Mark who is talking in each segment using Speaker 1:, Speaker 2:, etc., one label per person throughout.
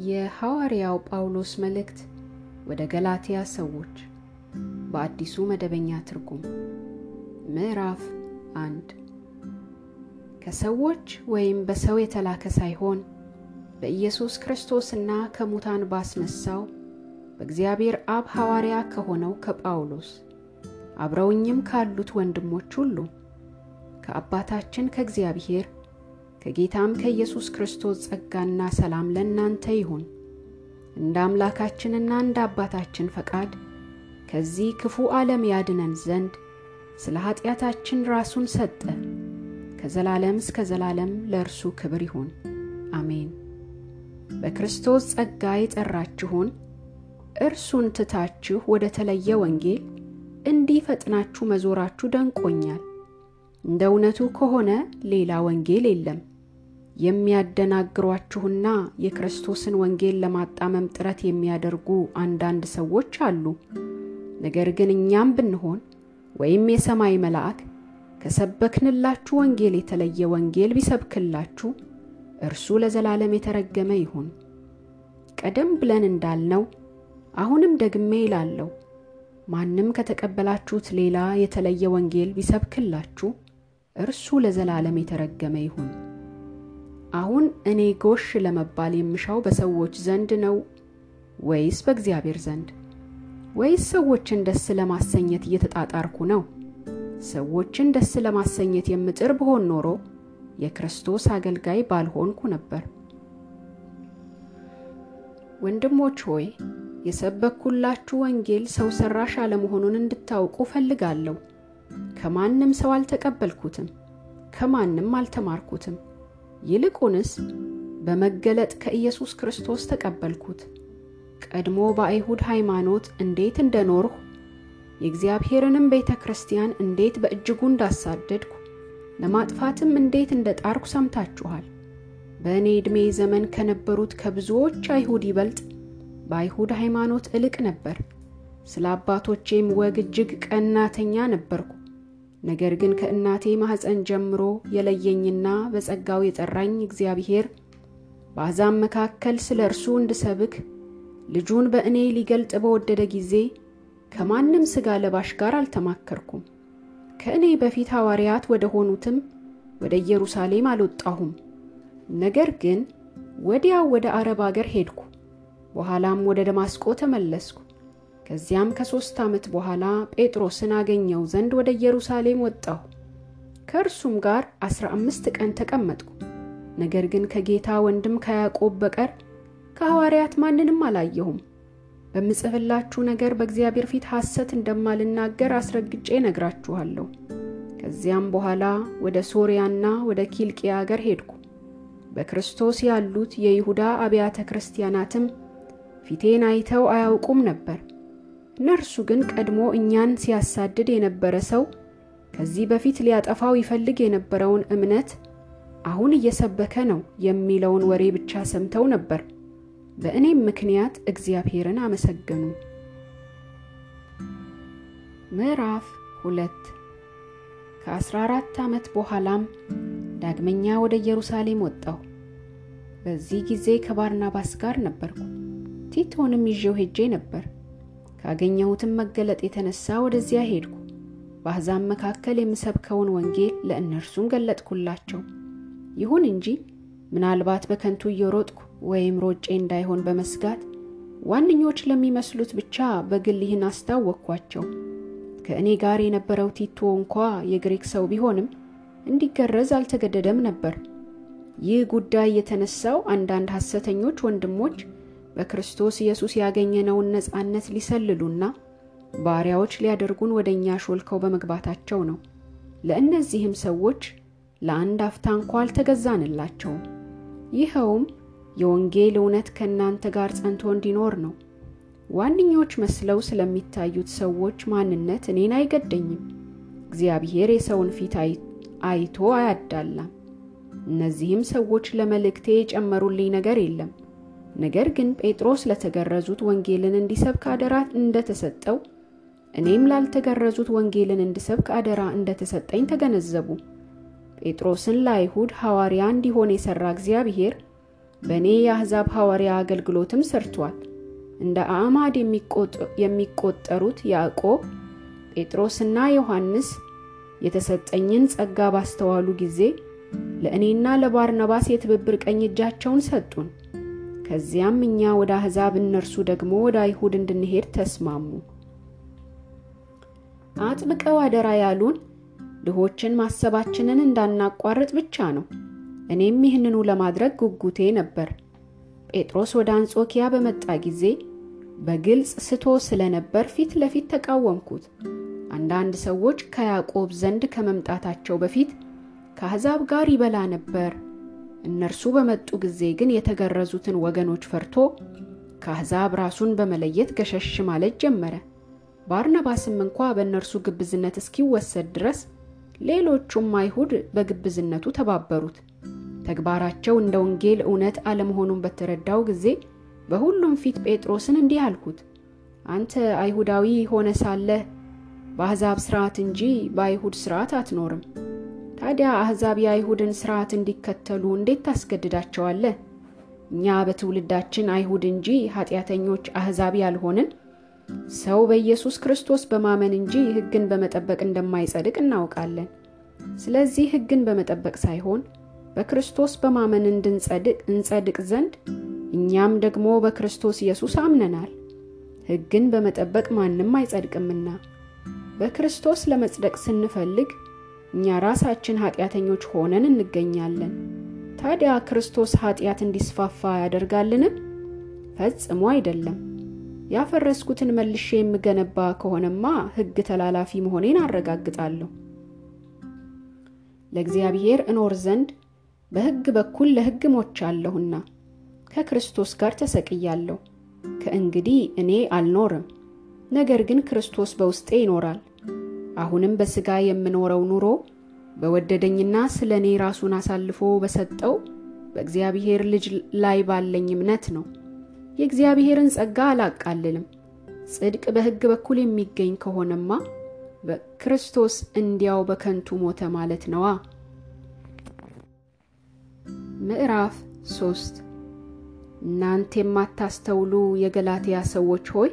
Speaker 1: የሐዋርያው ጳውሎስ መልእክት ወደ ገላትያ ሰዎች። በአዲሱ መደበኛ ትርጉም ምዕራፍ አንድ። ከሰዎች ወይም በሰው የተላከ ሳይሆን በኢየሱስ ክርስቶስና ከሙታን ባስነሳው በእግዚአብሔር አብ ሐዋርያ ከሆነው ከጳውሎስ አብረውኝም ካሉት ወንድሞች ሁሉ ከአባታችን ከእግዚአብሔር ከጌታም ከኢየሱስ ክርስቶስ ጸጋና ሰላም ለእናንተ ይሁን። እንደ አምላካችንና እንደ አባታችን ፈቃድ ከዚህ ክፉ ዓለም ያድነን ዘንድ ስለ ኀጢአታችን ራሱን ሰጠ። ከዘላለም እስከ ዘላለም ለእርሱ ክብር ይሁን፣ አሜን። በክርስቶስ ጸጋ የጠራችሁን እርሱን ትታችሁ ወደ ተለየ ወንጌል እንዲህ ፈጥናችሁ መዞራችሁ ደንቆኛል። እንደ እውነቱ ከሆነ ሌላ ወንጌል የለም። የሚያደናግሯችሁና የክርስቶስን ወንጌል ለማጣመም ጥረት የሚያደርጉ አንዳንድ ሰዎች አሉ። ነገር ግን እኛም ብንሆን ወይም የሰማይ መልአክ ከሰበክንላችሁ ወንጌል የተለየ ወንጌል ቢሰብክላችሁ እርሱ ለዘላለም የተረገመ ይሁን። ቀደም ብለን እንዳልነው አሁንም ደግሜ ይላለሁ፣ ማንም ከተቀበላችሁት ሌላ የተለየ ወንጌል ቢሰብክላችሁ እርሱ ለዘላለም የተረገመ ይሁን። አሁን እኔ ጎሽ ለመባል የምሻው በሰዎች ዘንድ ነው ወይስ በእግዚአብሔር ዘንድ? ወይስ ሰዎችን ደስ ለማሰኘት እየተጣጣርኩ ነው? ሰዎችን ደስ ለማሰኘት የምጥር ብሆን ኖሮ የክርስቶስ አገልጋይ ባልሆንኩ ነበር። ወንድሞች ሆይ የሰበኩላችሁ ወንጌል ሰው ሰራሽ አለመሆኑን እንድታውቁ ፈልጋለሁ። ከማንም ሰው አልተቀበልኩትም፣ ከማንም አልተማርኩትም። ይልቁንስ በመገለጥ ከኢየሱስ ክርስቶስ ተቀበልኩት። ቀድሞ በአይሁድ ሃይማኖት እንዴት እንደኖርሁ የእግዚአብሔርንም ቤተ ክርስቲያን እንዴት በእጅጉ እንዳሳደድኩ ለማጥፋትም እንዴት እንደ ጣርኩ ሰምታችኋል። በእኔ ዕድሜ ዘመን ከነበሩት ከብዙዎች አይሁድ ይበልጥ በአይሁድ ሃይማኖት እልቅ ነበር። ስለ አባቶቼም ወግ እጅግ ቀናተኛ ነበርኩ። ነገር ግን ከእናቴ ማኅፀን ጀምሮ የለየኝና በጸጋው የጠራኝ እግዚአብሔር በአሕዛብ መካከል ስለ እርሱ እንድሰብክ ልጁን በእኔ ሊገልጥ በወደደ ጊዜ ከማንም ሥጋ ለባሽ ጋር አልተማከርኩም። ከእኔ በፊት ሐዋርያት ወደ ሆኑትም ወደ ኢየሩሳሌም አልወጣሁም። ነገር ግን ወዲያው ወደ አረብ አገር ሄድኩ። በኋላም ወደ ደማስቆ ተመለስኩ። ከዚያም ከሦስት ዓመት በኋላ ጴጥሮስን አገኘው ዘንድ ወደ ኢየሩሳሌም ወጣሁ። ከእርሱም ጋር አስራ አምስት ቀን ተቀመጥኩ። ነገር ግን ከጌታ ወንድም ከያዕቆብ በቀር ከሐዋርያት ማንንም አላየሁም። በምጽፍላችሁ ነገር በእግዚአብሔር ፊት ሐሰት እንደማልናገር አስረግጬ ነግራችኋለሁ። ከዚያም በኋላ ወደ ሶርያና ወደ ኪልቅያ አገር ሄድኩ። በክርስቶስ ያሉት የይሁዳ አብያተ ክርስቲያናትም ፊቴን አይተው አያውቁም ነበር። እነርሱ ግን ቀድሞ እኛን ሲያሳድድ የነበረ ሰው ከዚህ በፊት ሊያጠፋው ይፈልግ የነበረውን እምነት አሁን እየሰበከ ነው የሚለውን ወሬ ብቻ ሰምተው ነበር። በእኔም ምክንያት እግዚአብሔርን አመሰገኑ። ምዕራፍ ሁለት ከአስራ አራት ዓመት በኋላም ዳግመኛ ወደ ኢየሩሳሌም ወጣሁ። በዚህ ጊዜ ከባርናባስ ጋር ነበርኩ። ቲቶንም ይዤው ሄጄ ነበር። ካገኘሁትም መገለጥ የተነሳ ወደዚያ ሄድኩ። በአሕዛብ መካከል የምሰብከውን ወንጌል ለእነርሱም ገለጥኩላቸው። ይሁን እንጂ ምናልባት በከንቱ እየሮጥኩ ወይም ሮጬ እንዳይሆን በመስጋት ዋነኞች ለሚመስሉት ብቻ በግል ይህን አስታወቅኳቸው። ከእኔ ጋር የነበረው ቲቶ እንኳ የግሪክ ሰው ቢሆንም እንዲገረዝ አልተገደደም ነበር። ይህ ጉዳይ የተነሳው አንዳንድ ሐሰተኞች ወንድሞች በክርስቶስ ኢየሱስ ያገኘነውን ነፃነት ሊሰልሉና ባሪያዎች ሊያደርጉን ወደ እኛ ሾልከው በመግባታቸው ነው። ለእነዚህም ሰዎች ለአንድ አፍታ እንኳ አልተገዛንላቸውም። ይኸውም የወንጌል እውነት ከእናንተ ጋር ጸንቶ እንዲኖር ነው። ዋነኞች መስለው ስለሚታዩት ሰዎች ማንነት እኔን አይገደኝም። እግዚአብሔር የሰውን ፊት አይቶ አያዳላም። እነዚህም ሰዎች ለመልእክቴ የጨመሩልኝ ነገር የለም። ነገር ግን ጴጥሮስ ለተገረዙት ወንጌልን እንዲሰብክ አደራ እንደተሰጠው እኔም ላልተገረዙት ወንጌልን እንድሰብክ አደራ እንደተሰጠኝ ተገነዘቡ። ጴጥሮስን ለአይሁድ ሐዋርያ እንዲሆን የሠራ እግዚአብሔር በእኔ የአሕዛብ ሐዋርያ አገልግሎትም ሰርቷል። እንደ አዕማድ የሚቆጠሩት ያዕቆብ፣ ጴጥሮስና ዮሐንስ የተሰጠኝን ጸጋ ባስተዋሉ ጊዜ ለእኔና ለባርናባስ የትብብር ቀኝ እጃቸውን ሰጡን። ከዚያም እኛ ወደ አሕዛብ እነርሱ ደግሞ ወደ አይሁድ እንድንሄድ ተስማሙ። አጥብቀው አደራ ያሉን ድሆችን ማሰባችንን እንዳናቋርጥ ብቻ ነው። እኔም ይህንኑ ለማድረግ ጉጉቴ ነበር። ጴጥሮስ ወደ አንጾኪያ በመጣ ጊዜ በግልጽ ስቶ ስለነበር ፊት ለፊት ተቃወምኩት። አንዳንድ ሰዎች ከያዕቆብ ዘንድ ከመምጣታቸው በፊት ከአሕዛብ ጋር ይበላ ነበር። እነርሱ በመጡ ጊዜ ግን የተገረዙትን ወገኖች ፈርቶ ከአሕዛብ ራሱን በመለየት ገሸሽ ማለት ጀመረ። ባርናባስም እንኳ በእነርሱ ግብዝነት እስኪወሰድ ድረስ ሌሎቹም አይሁድ በግብዝነቱ ተባበሩት። ተግባራቸው እንደ ወንጌል እውነት አለመሆኑን በተረዳው ጊዜ በሁሉም ፊት ጴጥሮስን እንዲህ አልኩት፣ አንተ አይሁዳዊ ሆነ ሳለህ በአሕዛብ ሥርዓት እንጂ በአይሁድ ሥርዓት አትኖርም። ታዲያ አሕዛብ የአይሁድን ሥርዓት እንዲከተሉ እንዴት ታስገድዳቸዋለህ? እኛ በትውልዳችን አይሁድ እንጂ ኃጢአተኞች አሕዛብ ያልሆንን ሰው በኢየሱስ ክርስቶስ በማመን እንጂ ሕግን በመጠበቅ እንደማይጸድቅ እናውቃለን። ስለዚህ ሕግን በመጠበቅ ሳይሆን በክርስቶስ በማመን እንጸድቅ ዘንድ እኛም ደግሞ በክርስቶስ ኢየሱስ አምነናል። ሕግን በመጠበቅ ማንም አይጸድቅምና በክርስቶስ ለመጽደቅ ስንፈልግ እኛ ራሳችን ኃጢአተኞች ሆነን እንገኛለን። ታዲያ ክርስቶስ ኃጢአት እንዲስፋፋ ያደርጋልን? ፈጽሞ አይደለም። ያፈረስኩትን መልሼ የምገነባ ከሆነማ ሕግ ተላላፊ መሆኔን አረጋግጣለሁ። ለእግዚአብሔር እኖር ዘንድ በሕግ በኩል ለሕግ ሞቻለሁና ከክርስቶስ ጋር ተሰቅያለሁ። ከእንግዲህ እኔ አልኖርም፣ ነገር ግን ክርስቶስ በውስጤ ይኖራል። አሁንም በሥጋ የምኖረው ኑሮ በወደደኝና ስለ እኔ ራሱን አሳልፎ በሰጠው በእግዚአብሔር ልጅ ላይ ባለኝ እምነት ነው። የእግዚአብሔርን ጸጋ አላቃልልም። ጽድቅ በሕግ በኩል የሚገኝ ከሆነማ በክርስቶስ እንዲያው በከንቱ ሞተ ማለት ነዋ። ምዕራፍ ሶስት እናንተ የማታስተውሉ የገላትያ ሰዎች ሆይ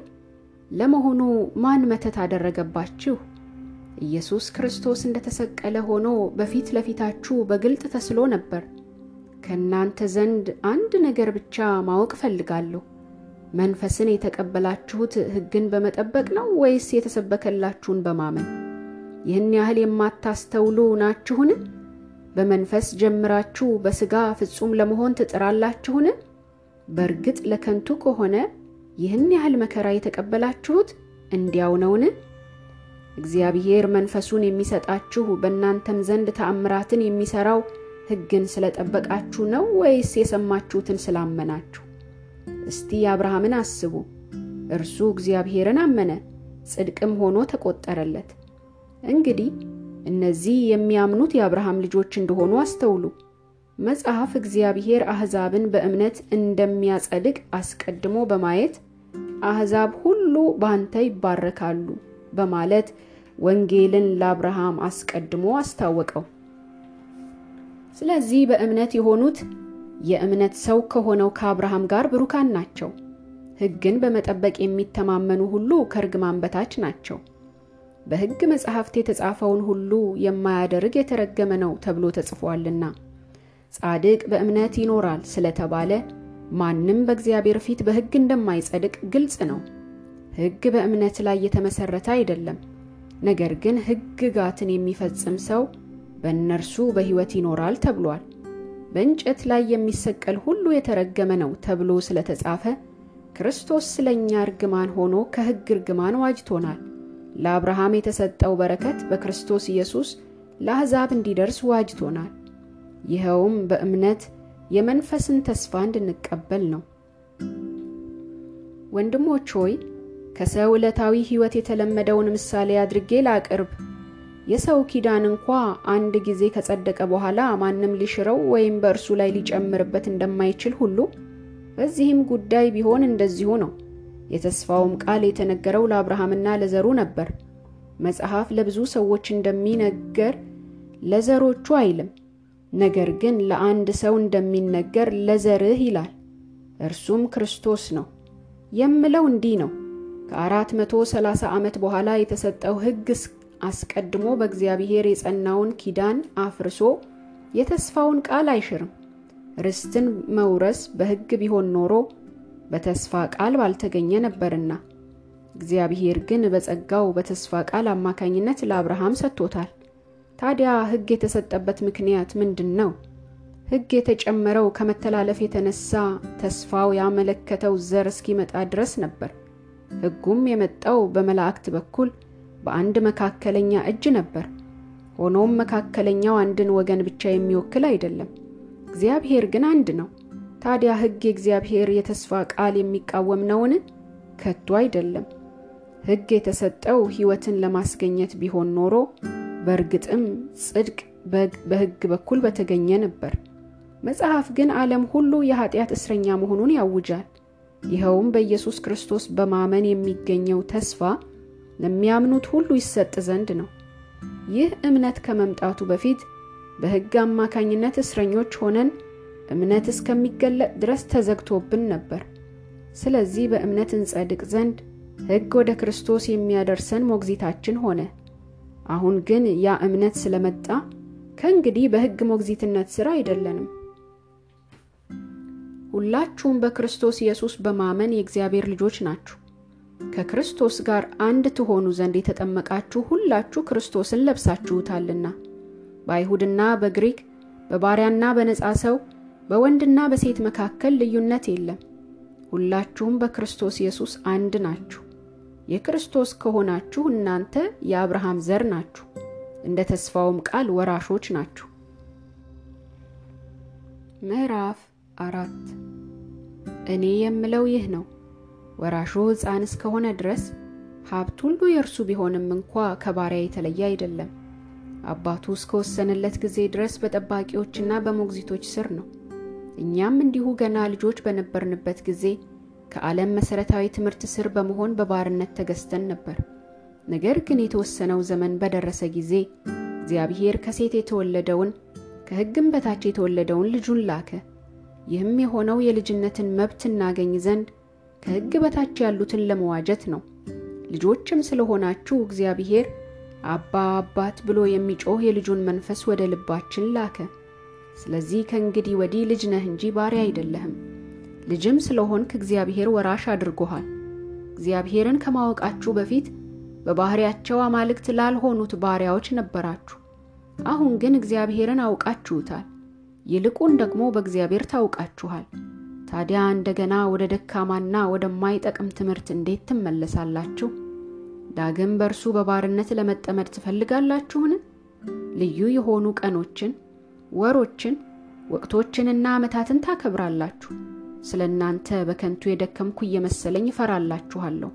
Speaker 1: ለመሆኑ ማን መተት አደረገባችሁ? ኢየሱስ ክርስቶስ እንደተሰቀለ ሆኖ በፊት ለፊታችሁ በግልጥ ተስሎ ነበር። ከእናንተ ዘንድ አንድ ነገር ብቻ ማወቅ እፈልጋለሁ። መንፈስን የተቀበላችሁት ሕግን በመጠበቅ ነው ወይስ የተሰበከላችሁን በማመን? ይህን ያህል የማታስተውሉ ናችሁን? በመንፈስ ጀምራችሁ በሥጋ ፍጹም ለመሆን ትጥራላችሁን? በእርግጥ ለከንቱ ከሆነ ይህን ያህል መከራ የተቀበላችሁት እንዲያው ነውን? እግዚአብሔር መንፈሱን የሚሰጣችሁ በእናንተም ዘንድ ተአምራትን የሚሠራው ሕግን ስለጠበቃችሁ ነው ወይስ የሰማችሁትን ስላመናችሁ? እስቲ አብርሃምን አስቡ። እርሱ እግዚአብሔርን አመነ፣ ጽድቅም ሆኖ ተቆጠረለት። እንግዲህ እነዚህ የሚያምኑት የአብርሃም ልጆች እንደሆኑ አስተውሉ። መጽሐፍ እግዚአብሔር አሕዛብን በእምነት እንደሚያጸድቅ አስቀድሞ በማየት አሕዛብ ሁሉ በአንተ ይባረካሉ በማለት ወንጌልን ለአብርሃም አስቀድሞ አስታወቀው። ስለዚህ በእምነት የሆኑት የእምነት ሰው ከሆነው ከአብርሃም ጋር ብሩካን ናቸው። ሕግን በመጠበቅ የሚተማመኑ ሁሉ ከርግማን በታች ናቸው። በሕግ መጽሐፍት የተጻፈውን ሁሉ የማያደርግ የተረገመ ነው ተብሎ ተጽፏልና። ጻድቅ በእምነት ይኖራል ስለተባለ ማንም በእግዚአብሔር ፊት በሕግ እንደማይጸድቅ ግልጽ ነው። ሕግ በእምነት ላይ የተመሠረተ አይደለም። ነገር ግን ሕግጋትን የሚፈጽም ሰው በእነርሱ በሕይወት ይኖራል ተብሏል። በእንጨት ላይ የሚሰቀል ሁሉ የተረገመ ነው ተብሎ ስለተጻፈ ክርስቶስ ስለ እኛ እርግማን ሆኖ ከሕግ እርግማን ዋጅቶናል። ለአብርሃም የተሰጠው በረከት በክርስቶስ ኢየሱስ ለአሕዛብ እንዲደርስ ዋጅቶናል። ይኸውም በእምነት የመንፈስን ተስፋ እንድንቀበል ነው። ወንድሞች ሆይ ከሰው ዕለታዊ ሕይወት የተለመደውን ምሳሌ አድርጌ ላቅርብ። የሰው ኪዳን እንኳ አንድ ጊዜ ከጸደቀ በኋላ ማንም ሊሽረው ወይም በእርሱ ላይ ሊጨምርበት እንደማይችል ሁሉ በዚህም ጉዳይ ቢሆን እንደዚሁ ነው። የተስፋውም ቃል የተነገረው ለአብርሃምና ለዘሩ ነበር። መጽሐፍ ለብዙ ሰዎች እንደሚነገር ለዘሮቹ አይልም። ነገር ግን ለአንድ ሰው እንደሚነገር ለዘርህ ይላል፣ እርሱም ክርስቶስ ነው። የምለው እንዲህ ነው። ከአራት መቶ ሰላሳ ዓመት በኋላ የተሰጠው ሕግ አስቀድሞ በእግዚአብሔር የጸናውን ኪዳን አፍርሶ የተስፋውን ቃል አይሽርም። ርስትን መውረስ በሕግ ቢሆን ኖሮ በተስፋ ቃል ባልተገኘ ነበርና፣ እግዚአብሔር ግን በጸጋው በተስፋ ቃል አማካኝነት ለአብርሃም ሰጥቶታል። ታዲያ ሕግ የተሰጠበት ምክንያት ምንድን ነው? ሕግ የተጨመረው ከመተላለፍ የተነሳ ተስፋው ያመለከተው ዘር እስኪመጣ ድረስ ነበር። ሕጉም የመጣው በመላእክት በኩል በአንድ መካከለኛ እጅ ነበር። ሆኖም መካከለኛው አንድን ወገን ብቻ የሚወክል አይደለም። እግዚአብሔር ግን አንድ ነው። ታዲያ ሕግ የእግዚአብሔር የተስፋ ቃል የሚቃወም ነውን? ከቶ አይደለም። ሕግ የተሰጠው ሕይወትን ለማስገኘት ቢሆን ኖሮ በእርግጥም ጽድቅ በሕግ በኩል በተገኘ ነበር። መጽሐፍ ግን ዓለም ሁሉ የኃጢአት እስረኛ መሆኑን ያውጃል። ይኸውም በኢየሱስ ክርስቶስ በማመን የሚገኘው ተስፋ ለሚያምኑት ሁሉ ይሰጥ ዘንድ ነው። ይህ እምነት ከመምጣቱ በፊት በሕግ አማካኝነት እስረኞች ሆነን እምነት እስከሚገለጥ ድረስ ተዘግቶብን ነበር። ስለዚህ በእምነት እንጸድቅ ዘንድ ሕግ ወደ ክርስቶስ የሚያደርሰን ሞግዚታችን ሆነ። አሁን ግን ያ እምነት ስለመጣ ከእንግዲህ በሕግ ሞግዚትነት ሥር አይደለንም። ሁላችሁም በክርስቶስ ኢየሱስ በማመን የእግዚአብሔር ልጆች ናችሁ። ከክርስቶስ ጋር አንድ ትሆኑ ዘንድ የተጠመቃችሁ ሁላችሁ ክርስቶስን ለብሳችሁታልና። በአይሁድና በግሪክ በባሪያና በነፃ ሰው በወንድና በሴት መካከል ልዩነት የለም። ሁላችሁም በክርስቶስ ኢየሱስ አንድ ናችሁ። የክርስቶስ ከሆናችሁ እናንተ የአብርሃም ዘር ናችሁ፣ እንደ ተስፋውም ቃል ወራሾች ናችሁ። ምዕራፍ አራት እኔ የምለው ይህ ነው ወራሹ ሕፃን እስከሆነ ድረስ ሀብት ሁሉ የእርሱ ቢሆንም እንኳ ከባሪያ የተለየ አይደለም። አባቱ እስከወሰነለት ጊዜ ድረስ በጠባቂዎችና በሞግዚቶች ስር ነው። እኛም እንዲሁ ገና ልጆች በነበርንበት ጊዜ ከዓለም መሠረታዊ ትምህርት ስር በመሆን በባርነት ተገዝተን ነበር። ነገር ግን የተወሰነው ዘመን በደረሰ ጊዜ እግዚአብሔር ከሴት የተወለደውን ከሕግም በታች የተወለደውን ልጁን ላከ። ይህም የሆነው የልጅነትን መብት እናገኝ ዘንድ ከሕግ በታች ያሉትን ለመዋጀት ነው። ልጆችም ስለሆናችሁ እግዚአብሔር አባ አባት ብሎ የሚጮህ የልጁን መንፈስ ወደ ልባችን ላከ። ስለዚህ ከእንግዲህ ወዲህ ልጅ ነህ እንጂ ባሪያ አይደለህም። ልጅም ስለሆንክ እግዚአብሔር ወራሽ አድርጎሃል። እግዚአብሔርን ከማወቃችሁ በፊት በባሕርያቸው አማልክት ላልሆኑት ባሪያዎች ነበራችሁ። አሁን ግን እግዚአብሔርን አውቃችሁታል፣ ይልቁን ደግሞ በእግዚአብሔር ታውቃችኋል። ታዲያ እንደገና ወደ ደካማና ወደማይጠቅም ትምህርት እንዴት ትመለሳላችሁ? ዳግም በእርሱ በባርነት ለመጠመድ ትፈልጋላችሁን? ልዩ የሆኑ ቀኖችን፣ ወሮችን፣ ወቅቶችንና ዓመታትን ታከብራላችሁ። ስለ እናንተ በከንቱ የደከምኩ እየመሰለኝ እፈራላችኋለሁ።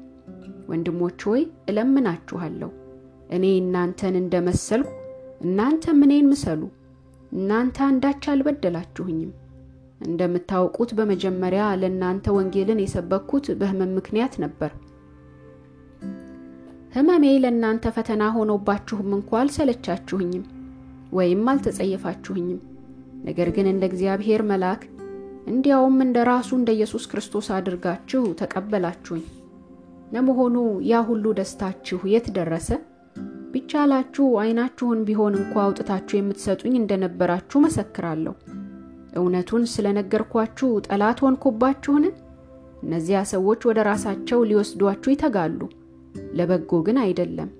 Speaker 1: ወንድሞች ሆይ እለምናችኋለሁ፣ እኔ እናንተን እንደ መሰልኩ እናንተም እኔን ምሰሉ። እናንተ አንዳች አልበደላችሁኝም። እንደምታውቁት በመጀመሪያ ለእናንተ ወንጌልን የሰበኩት በሕመም ምክንያት ነበር። ሕመሜ ለእናንተ ፈተና ሆኖባችሁም እንኳ አልሰለቻችሁኝም ወይም አልተጸየፋችሁኝም። ነገር ግን እንደ እግዚአብሔር መልአክ እንዲያውም እንደ ራሱ እንደ ኢየሱስ ክርስቶስ አድርጋችሁ ተቀበላችሁኝ። ለመሆኑ ያ ሁሉ ደስታችሁ የት ደረሰ? ቢቻላችሁ ዓይናችሁን ቢሆን እንኳ አውጥታችሁ የምትሰጡኝ እንደነበራችሁ መሰክራለሁ። እውነቱን ስለነገርኳችሁ ጠላት ሆንኩባችሁን? እነዚያ ሰዎች ወደ ራሳቸው ሊወስዷችሁ ይተጋሉ፣ ለበጎ ግን አይደለም።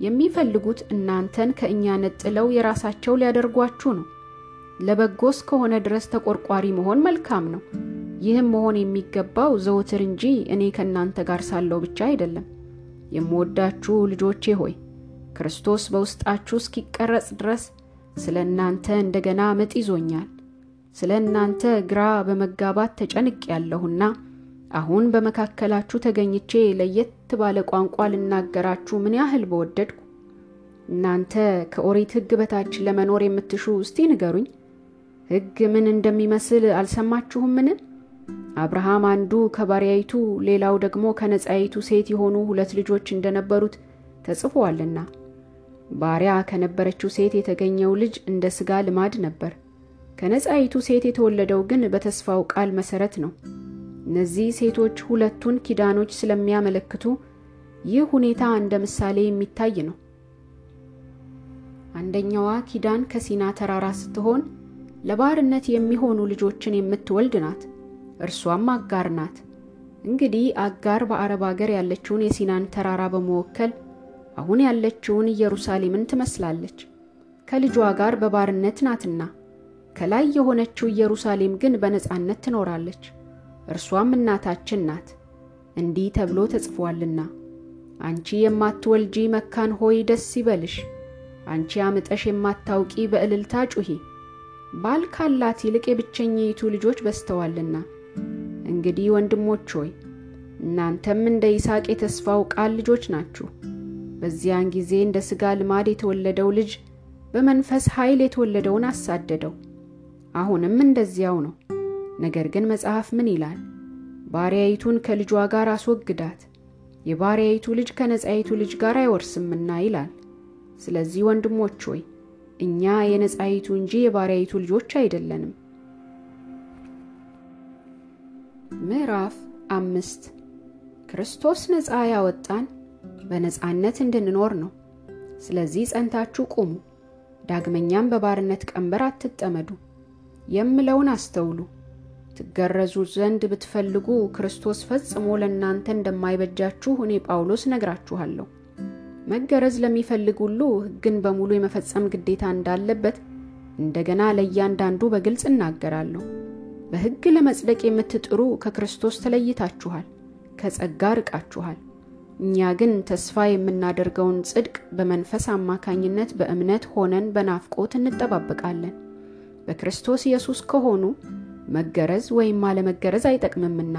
Speaker 1: የሚፈልጉት እናንተን ከእኛ ነጥለው የራሳቸው ሊያደርጓችሁ ነው። ለበጎ እስከሆነ ድረስ ተቆርቋሪ መሆን መልካም ነው። ይህም መሆን የሚገባው ዘወትር እንጂ እኔ ከእናንተ ጋር ሳለው ብቻ አይደለም። የምወዳችሁ ልጆቼ ሆይ ክርስቶስ በውስጣችሁ እስኪቀረጽ ድረስ ስለ እናንተ እንደገና ምጥ ይዞኛል። ስለ እናንተ ግራ በመጋባት ተጨንቅ ያለሁና አሁን በመካከላችሁ ተገኝቼ ለየት ባለ ቋንቋ ልናገራችሁ ምን ያህል በወደድኩ። እናንተ ከኦሪት ሕግ በታች ለመኖር የምትሹ እስቲ ንገሩኝ፣ ሕግ ምን እንደሚመስል አልሰማችሁምን? አብርሃም አንዱ ከባሪያይቱ ሌላው ደግሞ ከነጻይቱ ሴት የሆኑ ሁለት ልጆች እንደነበሩት ተጽፎአልና ባሪያ ከነበረችው ሴት የተገኘው ልጅ እንደ ሥጋ ልማድ ነበር። ከነፃይቱ ሴት የተወለደው ግን በተስፋው ቃል መሠረት ነው። እነዚህ ሴቶች ሁለቱን ኪዳኖች ስለሚያመለክቱ ይህ ሁኔታ እንደ ምሳሌ የሚታይ ነው። አንደኛዋ ኪዳን ከሲና ተራራ ስትሆን ለባርነት የሚሆኑ ልጆችን የምትወልድ ናት። እርሷም አጋር ናት። እንግዲህ አጋር በአረብ አገር ያለችውን የሲናን ተራራ በመወከል አሁን ያለችውን ኢየሩሳሌምን ትመስላለች። ከልጇ ጋር በባርነት ናትና፣ ከላይ የሆነችው ኢየሩሳሌም ግን በነፃነት ትኖራለች። እርሷም እናታችን ናት። እንዲህ ተብሎ ተጽፏልና አንቺ የማትወልጂ መካን ሆይ ደስ ይበልሽ፣ አንቺ አምጠሽ የማታውቂ በእልልታ ጩኺ፣ ባል ካላት ይልቅ የብቸኛይቱ ልጆች በዝተዋልና። እንግዲህ ወንድሞች ሆይ እናንተም እንደ ይስሐቅ የተስፋው ቃል ልጆች ናችሁ። በዚያን ጊዜ እንደ ሥጋ ልማድ የተወለደው ልጅ በመንፈስ ኃይል የተወለደውን አሳደደው። አሁንም እንደዚያው ነው። ነገር ግን መጽሐፍ ምን ይላል? ባሪያይቱን ከልጇ ጋር አስወግዳት፣ የባሪያይቱ ልጅ ከነጻይቱ ልጅ ጋር አይወርስምና ይላል። ስለዚህ ወንድሞች ሆይ እኛ የነጻይቱ እንጂ የባሪያይቱ ልጆች አይደለንም። ምዕራፍ አምስት ክርስቶስ ነፃ ያወጣን በነፃነት እንድንኖር ነው። ስለዚህ ጸንታችሁ ቁሙ፣ ዳግመኛም በባርነት ቀንበር አትጠመዱ። የምለውን አስተውሉ። ትገረዙ ዘንድ ብትፈልጉ ክርስቶስ ፈጽሞ ለእናንተ እንደማይበጃችሁ እኔ ጳውሎስ ነግራችኋለሁ። መገረዝ ለሚፈልግ ሁሉ ሕግን በሙሉ የመፈጸም ግዴታ እንዳለበት እንደገና ለእያንዳንዱ በግልጽ እናገራለሁ። በሕግ ለመጽደቅ የምትጥሩ ከክርስቶስ ተለይታችኋል፣ ከጸጋ ርቃችኋል። እኛ ግን ተስፋ የምናደርገውን ጽድቅ በመንፈስ አማካኝነት በእምነት ሆነን በናፍቆት እንጠባበቃለን። በክርስቶስ ኢየሱስ ከሆኑ መገረዝ ወይም አለመገረዝ አይጠቅምምና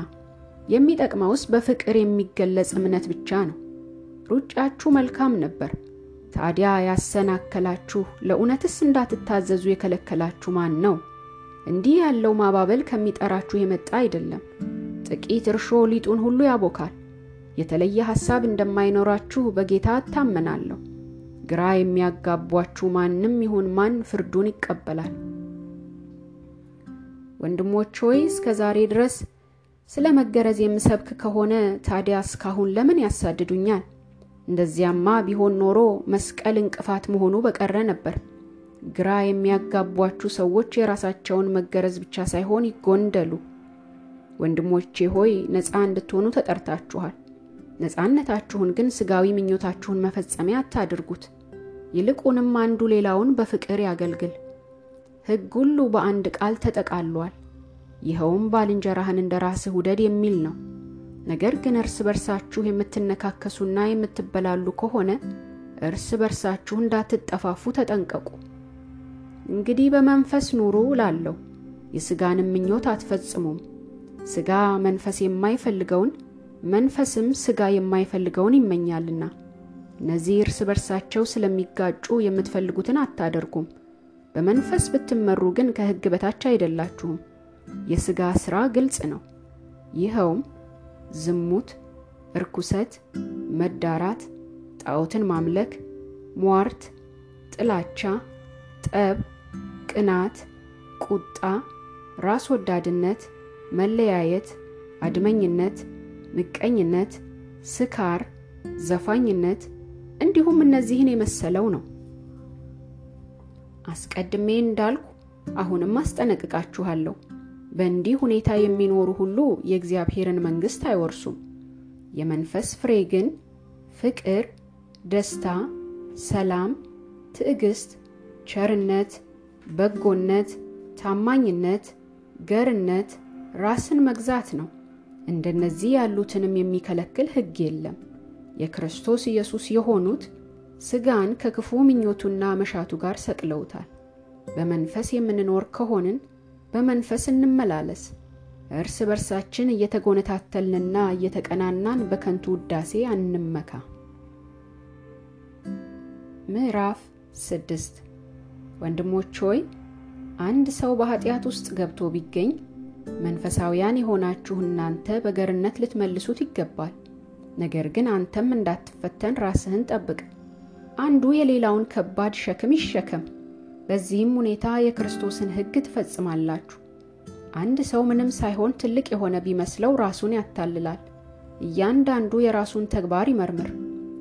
Speaker 1: የሚጠቅመውስ በፍቅር የሚገለጽ እምነት ብቻ ነው። ሩጫችሁ መልካም ነበር። ታዲያ ያሰናከላችሁ ለእውነትስ እንዳትታዘዙ የከለከላችሁ ማን ነው? እንዲህ ያለው ማባበል ከሚጠራችሁ የመጣ አይደለም። ጥቂት እርሾ ሊጡን ሁሉ ያቦካል። የተለየ ሐሳብ እንደማይኖራችሁ በጌታ እታመናለሁ። ግራ የሚያጋቧችሁ ማንም ይሁን ማን ፍርዱን ይቀበላል። ወንድሞች ሆይ እስከ ዛሬ ድረስ ስለ መገረዝ የምሰብክ ከሆነ ታዲያ እስካሁን ለምን ያሳድዱኛል? እንደዚያማ ቢሆን ኖሮ መስቀል እንቅፋት መሆኑ በቀረ ነበር። ግራ የሚያጋቧችሁ ሰዎች የራሳቸውን መገረዝ ብቻ ሳይሆን ይጎንደሉ። ወንድሞቼ ሆይ ነፃ እንድትሆኑ ተጠርታችኋል። ነፃነታችሁን ግን ሥጋዊ ምኞታችሁን መፈጸሚያ አታድርጉት። ይልቁንም አንዱ ሌላውን በፍቅር ያገልግል። ሕግ ሁሉ በአንድ ቃል ተጠቃሏል። ይኸውም ባልንጀራህን እንደ ራስህ ውደድ የሚል ነው። ነገር ግን እርስ በርሳችሁ የምትነካከሱና የምትበላሉ ከሆነ እርስ በርሳችሁ እንዳትጠፋፉ ተጠንቀቁ። እንግዲህ በመንፈስ ኑሩ እላለሁ፣ የሥጋንም ምኞት አትፈጽሙም። ሥጋ መንፈስ የማይፈልገውን መንፈስም ሥጋ የማይፈልገውን ይመኛልና እነዚህ እርስ በርሳቸው ስለሚጋጩ የምትፈልጉትን አታደርጉም። በመንፈስ ብትመሩ ግን ከሕግ በታች አይደላችሁም። የሥጋ ሥራ ግልጽ ነው። ይኸውም ዝሙት፣ እርኩሰት፣ መዳራት፣ ጣዖትን ማምለክ፣ ሟርት፣ ጥላቻ፣ ጠብ፣ ቅናት፣ ቁጣ፣ ራስ ወዳድነት፣ መለያየት፣ አድመኝነት፣ ምቀኝነት፣ ስካር፣ ዘፋኝነት እንዲሁም እነዚህን የመሰለው ነው። አስቀድሜ እንዳልኩ አሁንም አስጠነቅቃችኋለሁ። በእንዲህ ሁኔታ የሚኖሩ ሁሉ የእግዚአብሔርን መንግሥት አይወርሱም። የመንፈስ ፍሬ ግን ፍቅር፣ ደስታ፣ ሰላም፣ ትዕግስት፣ ቸርነት፣ በጎነት፣ ታማኝነት፣ ገርነት፣ ራስን መግዛት ነው። እንደነዚህ ያሉትንም የሚከለክል ሕግ የለም። የክርስቶስ ኢየሱስ የሆኑት ሥጋን ከክፉ ምኞቱና መሻቱ ጋር ሰቅለውታል። በመንፈስ የምንኖር ከሆንን በመንፈስ እንመላለስ። እርስ በርሳችን እየተጎነታተልንና እየተቀናናን በከንቱ ውዳሴ አንመካ። ምዕራፍ ስድስት ወንድሞች ሆይ አንድ ሰው በኃጢአት ውስጥ ገብቶ ቢገኝ መንፈሳውያን የሆናችሁ እናንተ በገርነት ልትመልሱት ይገባል። ነገር ግን አንተም እንዳትፈተን ራስህን ጠብቅ። አንዱ የሌላውን ከባድ ሸክም ይሸከም፣ በዚህም ሁኔታ የክርስቶስን ሕግ ትፈጽማላችሁ። አንድ ሰው ምንም ሳይሆን ትልቅ የሆነ ቢመስለው ራሱን ያታልላል። እያንዳንዱ የራሱን ተግባር ይመርምር።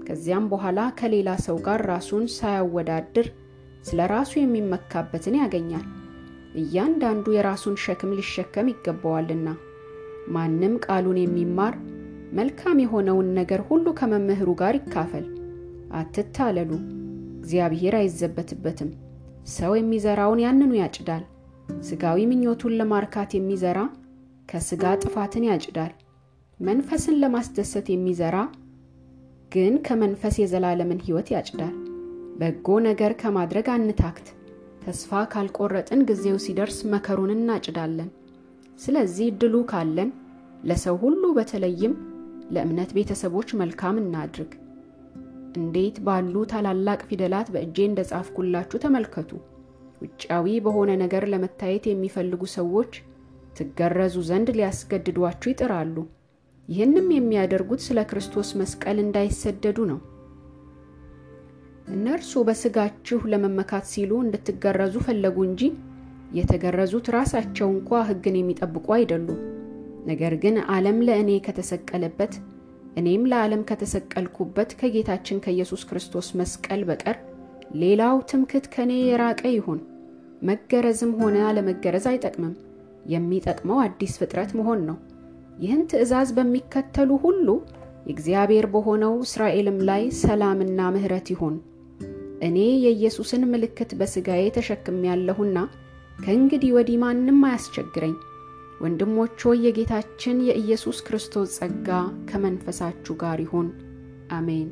Speaker 1: ከዚያም በኋላ ከሌላ ሰው ጋር ራሱን ሳያወዳድር ስለ ራሱ የሚመካበትን ያገኛል። እያንዳንዱ የራሱን ሸክም ሊሸከም ይገባዋልና። ማንም ቃሉን የሚማር መልካም የሆነውን ነገር ሁሉ ከመምህሩ ጋር ይካፈል። አትታለሉ፣ እግዚአብሔር አይዘበትበትም። ሰው የሚዘራውን ያንኑ ያጭዳል። ሥጋዊ ምኞቱን ለማርካት የሚዘራ ከሥጋ ጥፋትን ያጭዳል። መንፈስን ለማስደሰት የሚዘራ ግን ከመንፈስ የዘላለምን ሕይወት ያጭዳል። በጎ ነገር ከማድረግ አንታክት። ተስፋ ካልቆረጥን ጊዜው ሲደርስ መከሩን እናጭዳለን። ስለዚህ ድሉ ካለን ለሰው ሁሉ በተለይም ለእምነት ቤተሰቦች መልካም እናድርግ። እንዴት ባሉ ታላላቅ ፊደላት በእጄ እንደጻፍኩላችሁ ተመልከቱ። ውጫዊ በሆነ ነገር ለመታየት የሚፈልጉ ሰዎች ትገረዙ ዘንድ ሊያስገድዷችሁ ይጥራሉ። ይህንም የሚያደርጉት ስለ ክርስቶስ መስቀል እንዳይሰደዱ ነው። እነርሱ በሥጋችሁ ለመመካት ሲሉ እንድትገረዙ ፈለጉ እንጂ የተገረዙት ራሳቸው እንኳ ሕግን የሚጠብቁ አይደሉም። ነገር ግን ዓለም ለእኔ ከተሰቀለበት እኔም ለዓለም ከተሰቀልኩበት ከጌታችን ከኢየሱስ ክርስቶስ መስቀል በቀር ሌላው ትምክት ከእኔ የራቀ ይሁን። መገረዝም ሆነ አለመገረዝ አይጠቅምም። የሚጠቅመው አዲስ ፍጥረት መሆን ነው። ይህን ትእዛዝ በሚከተሉ ሁሉ የእግዚአብሔር በሆነው እስራኤልም ላይ ሰላምና ምሕረት ይሁን። እኔ የኢየሱስን ምልክት በሥጋዬ ተሸክሜያለሁና ከእንግዲህ ወዲህ ማንም አያስቸግረኝ። ወንድሞች ሆይ የጌታችን የኢየሱስ ክርስቶስ ጸጋ ከመንፈሳችሁ ጋር ይሁን። አሜን።